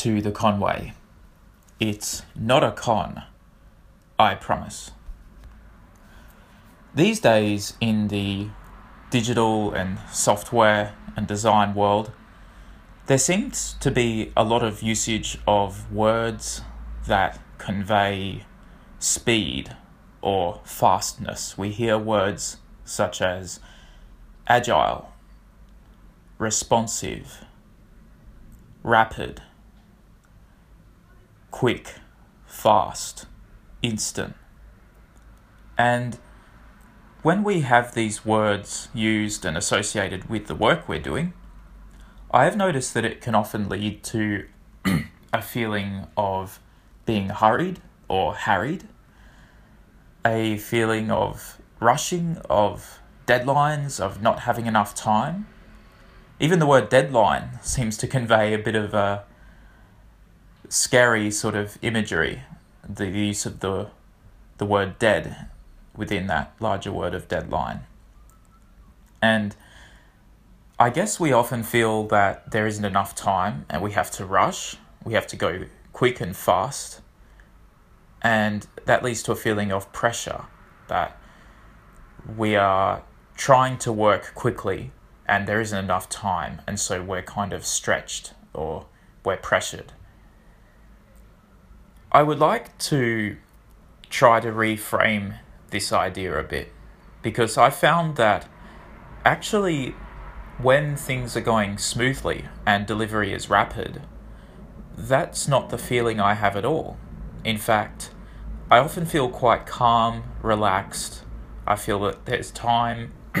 to the Conway. It's not a con, I promise. These days, in the digital and software and design world, there seems to be a lot of usage of words that convey speed or fastness. We hear words such as agile, responsive, rapid, quick, fast, instant. And when we have these words used and associated with the work we're doing, I have noticed that it can often lead to a feeling of being hurried or harried, a feeling of rushing, of deadlines, of not having enough time. Even the word deadline seems to convey a bit of a scary sort of imagery, the use of the, the word dead within that larger word of deadline. And I guess we often feel that there isn't enough time and we have to rush, we have to go quick and fast. And that leads to a feeling of pressure that we are trying to work quickly and there isn't enough time, and so we're kind of stretched or we're pressured. I would like to try to reframe this idea a bit because I found that actually, when things are going smoothly and delivery is rapid, that's not the feeling I have at all. In fact, I often feel quite calm, relaxed. I feel that there's time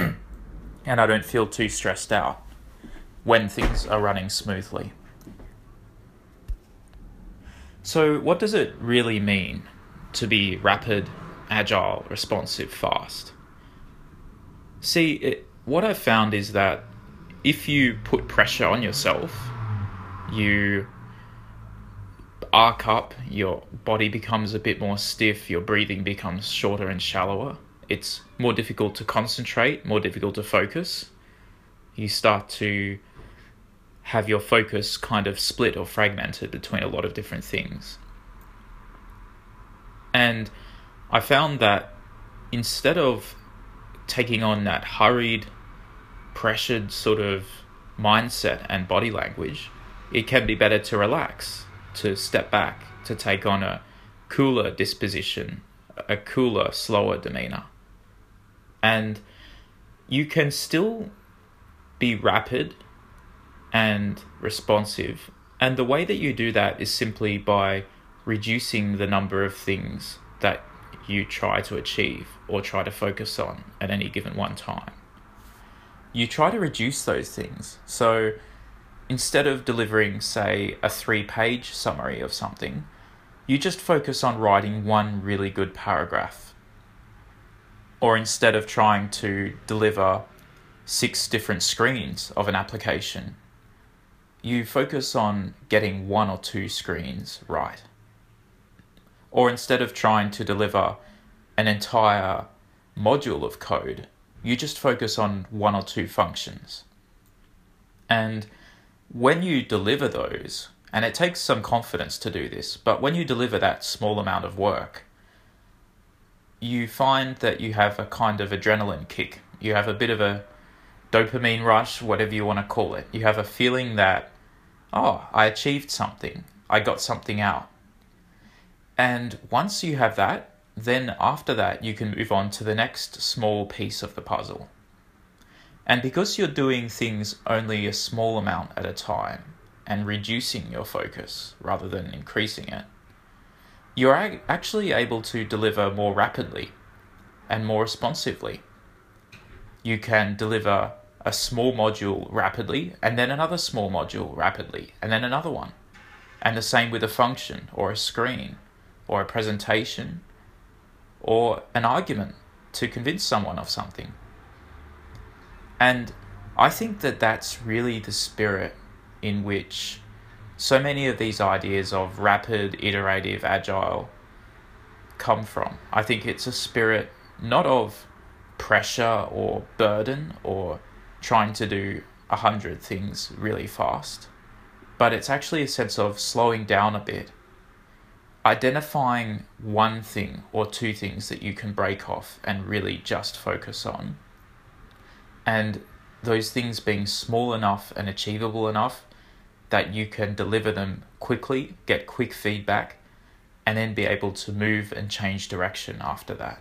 and I don't feel too stressed out when things are running smoothly. So, what does it really mean to be rapid, agile, responsive, fast? See, it, what I've found is that if you put pressure on yourself, you arc up, your body becomes a bit more stiff, your breathing becomes shorter and shallower. It's more difficult to concentrate, more difficult to focus. You start to have your focus kind of split or fragmented between a lot of different things. And I found that instead of taking on that hurried, pressured sort of mindset and body language, it can be better to relax, to step back, to take on a cooler disposition, a cooler, slower demeanor. And you can still be rapid and responsive. And the way that you do that is simply by reducing the number of things that you try to achieve or try to focus on at any given one time. You try to reduce those things. So instead of delivering, say, a three page summary of something, you just focus on writing one really good paragraph. Or instead of trying to deliver six different screens of an application, you focus on getting one or two screens right. Or instead of trying to deliver an entire module of code, you just focus on one or two functions. And when you deliver those, and it takes some confidence to do this, but when you deliver that small amount of work, you find that you have a kind of adrenaline kick. You have a bit of a dopamine rush, whatever you want to call it. You have a feeling that, oh, I achieved something, I got something out. And once you have that, then after that, you can move on to the next small piece of the puzzle. And because you're doing things only a small amount at a time and reducing your focus rather than increasing it, you're actually able to deliver more rapidly and more responsively. You can deliver a small module rapidly, and then another small module rapidly, and then another one. And the same with a function, or a screen, or a presentation, or an argument to convince someone of something. And I think that that's really the spirit in which so many of these ideas of rapid, iterative, agile come from. I think it's a spirit not of pressure or burden or trying to do a hundred things really fast, but it's actually a sense of slowing down a bit, identifying one thing or two things that you can break off and really just focus on, and those things being small enough and achievable enough that you can deliver them quickly, get quick feedback, and then be able to move and change direction after that.